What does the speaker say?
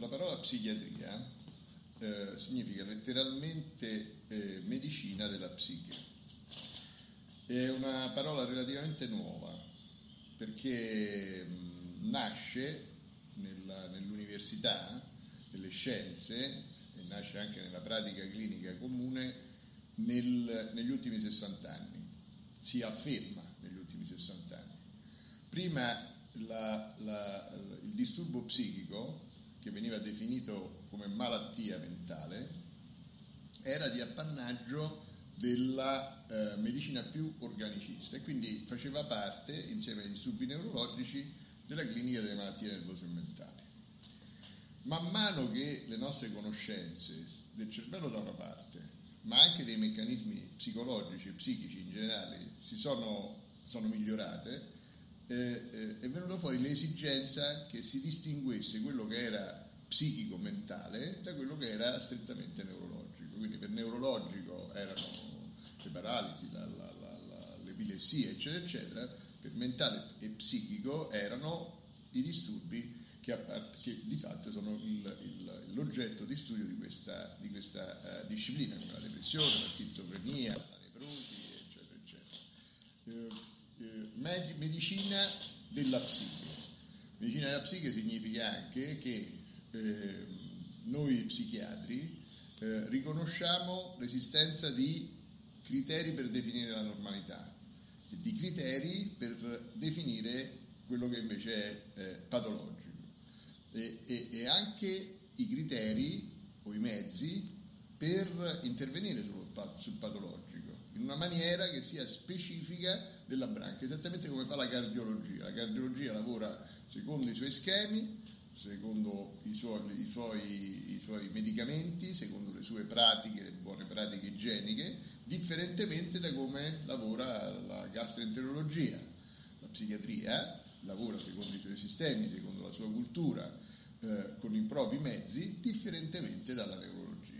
La parola psichiatria eh, significa letteralmente eh, medicina della psiche. È una parola relativamente nuova perché mh, nasce nella- nell'università, nelle scienze e nasce anche nella pratica clinica comune nel- negli ultimi 60 anni. Si afferma negli ultimi 60 anni. Prima la- la- il disturbo psichico, che veniva definito come malattia mentale, era di appannaggio della eh, medicina più organicista e quindi faceva parte, insieme ai neurologici, della clinica delle malattie nervose e mentali. Man mano che le nostre conoscenze del cervello da una parte, ma anche dei meccanismi psicologici e psichici in generale, si sono, sono migliorate, eh, eh, è venuta fuori l'esigenza che si distinguesse quello che era psichico-mentale da quello che era strettamente neurologico. Quindi per neurologico erano le paralisi, la- la- la- l'epilessia, eccetera, eccetera, per mentale e psichico erano i disturbi che, a parte- che di fatto sono il- il- l'oggetto di studio di questa, di questa, eh, disciplina, come la depressione, la schizofrenia, la nevrosi, eccetera, eccetera. Eh, eh, med- medicina della psiche. Medicina della psiche significa anche che eh, noi psichiatri eh, riconosciamo l'esistenza di criteri per definire la normalità e di criteri per definire quello che invece è eh, patologico. E, e- e anche i criteri o i mezzi per intervenire sul, pa- sul patologico in una maniera che sia specifica della branca, esattamente come fa la cardiologia. La cardiologia lavora secondo i suoi schemi, secondo i suoi, i suoi- i suoi medicamenti, secondo le sue pratiche, le buone pratiche igieniche, differentemente da come lavora la gastroenterologia. La psichiatria lavora secondo i suoi sistemi, secondo la sua cultura, eh, con i propri mezzi, differentemente dalla neurologia.